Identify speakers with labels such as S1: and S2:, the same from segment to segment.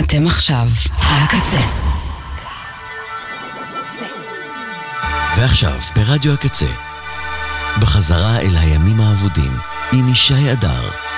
S1: אתם עכשיו על הקצה.
S2: ועכשיו ברדיו הקצה, בחזרה אל הימים האבודים עם ישי אדר.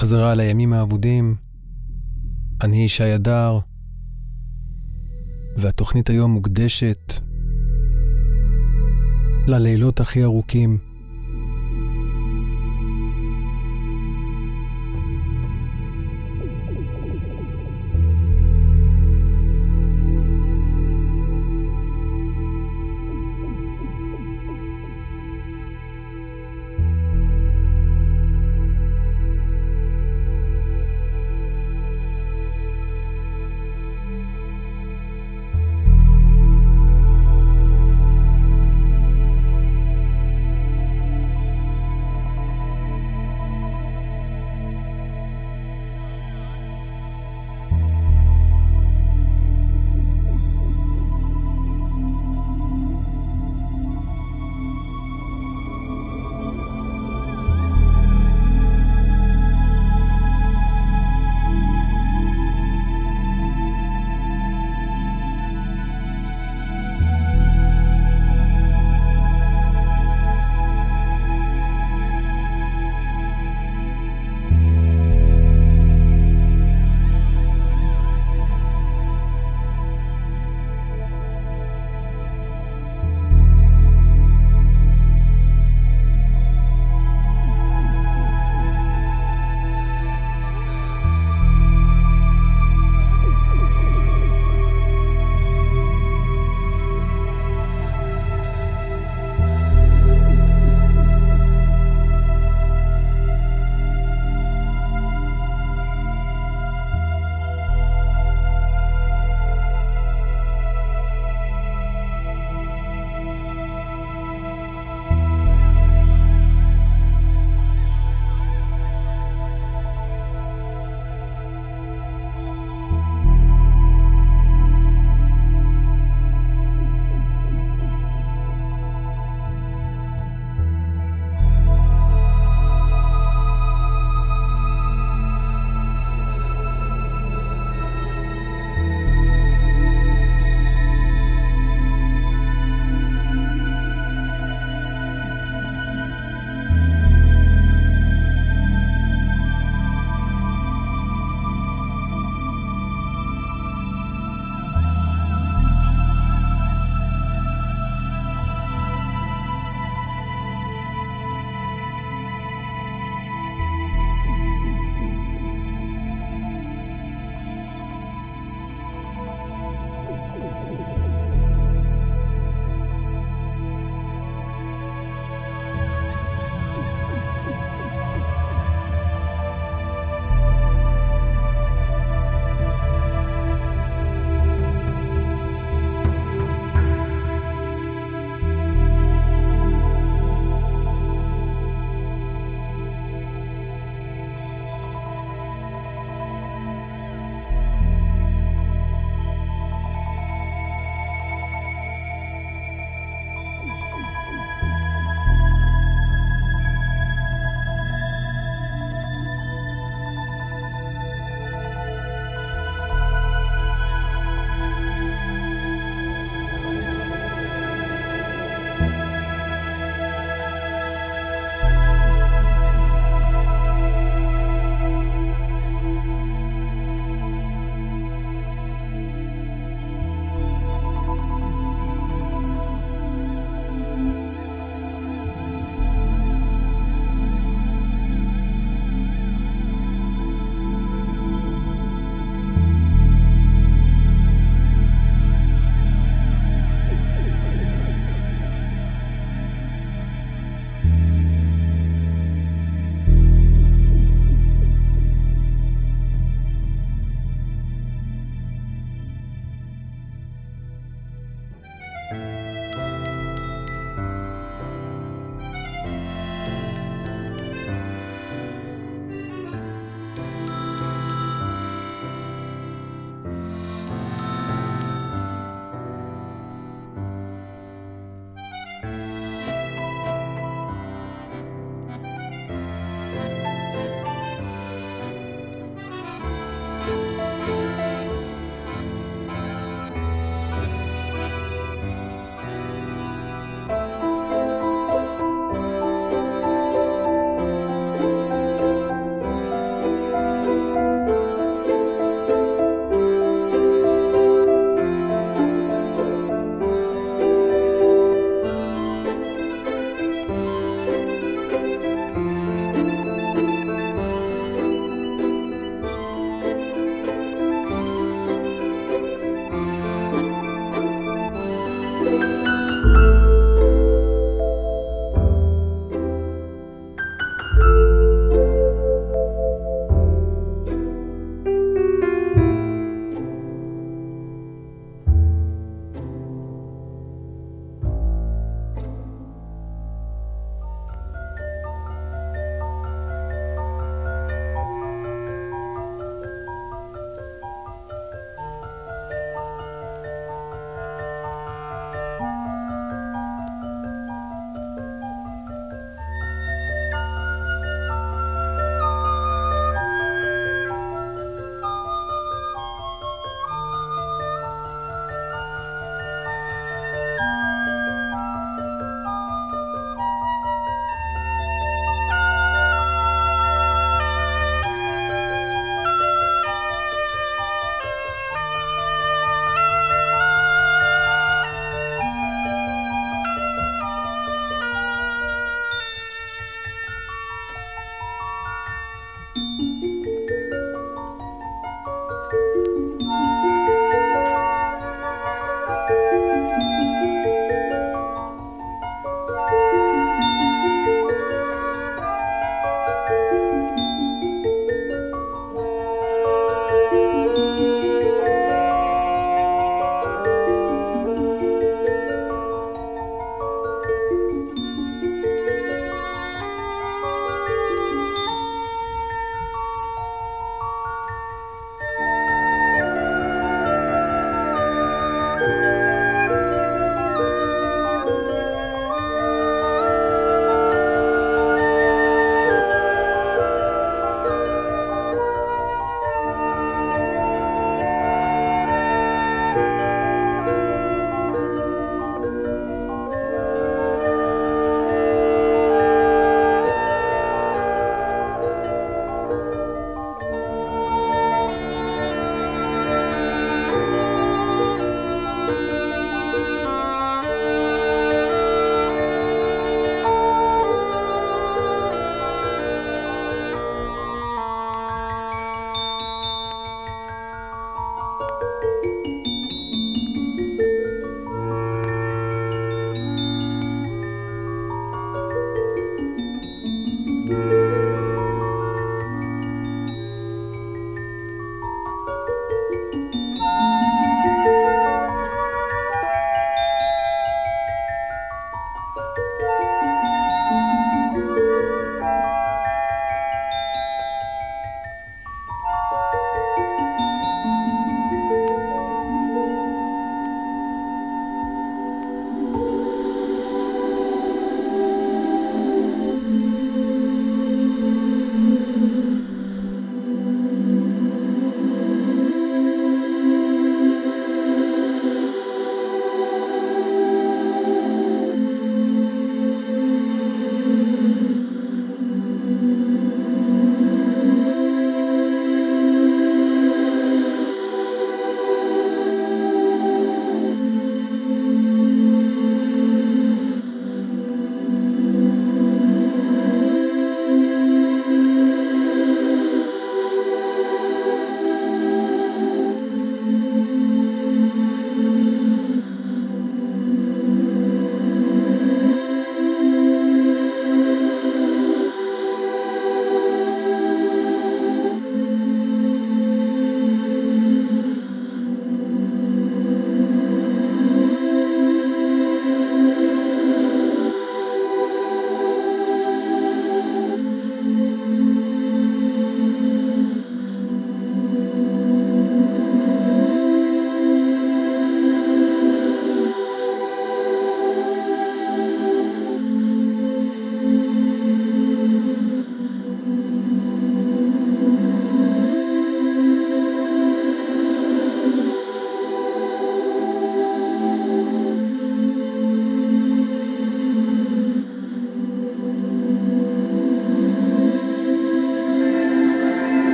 S3: בחזרה על הימים האבודים. אני ישי אדר, והתוכנית היום מוקדשת ללילות הכי ארוכים.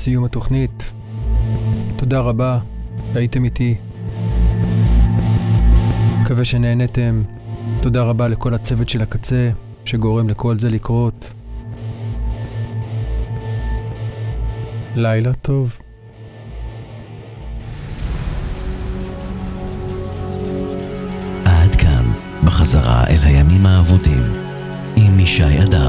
S3: לסיום התוכנית. תודה רבה, הייתם איתי. מקווה שנהנתם. תודה רבה לכל הצוות של הקצה, שגורם לכל זה לקרות. לילה טוב.
S2: עד כאן, בחזרה אל הימים האבודים, עם ישי הדר.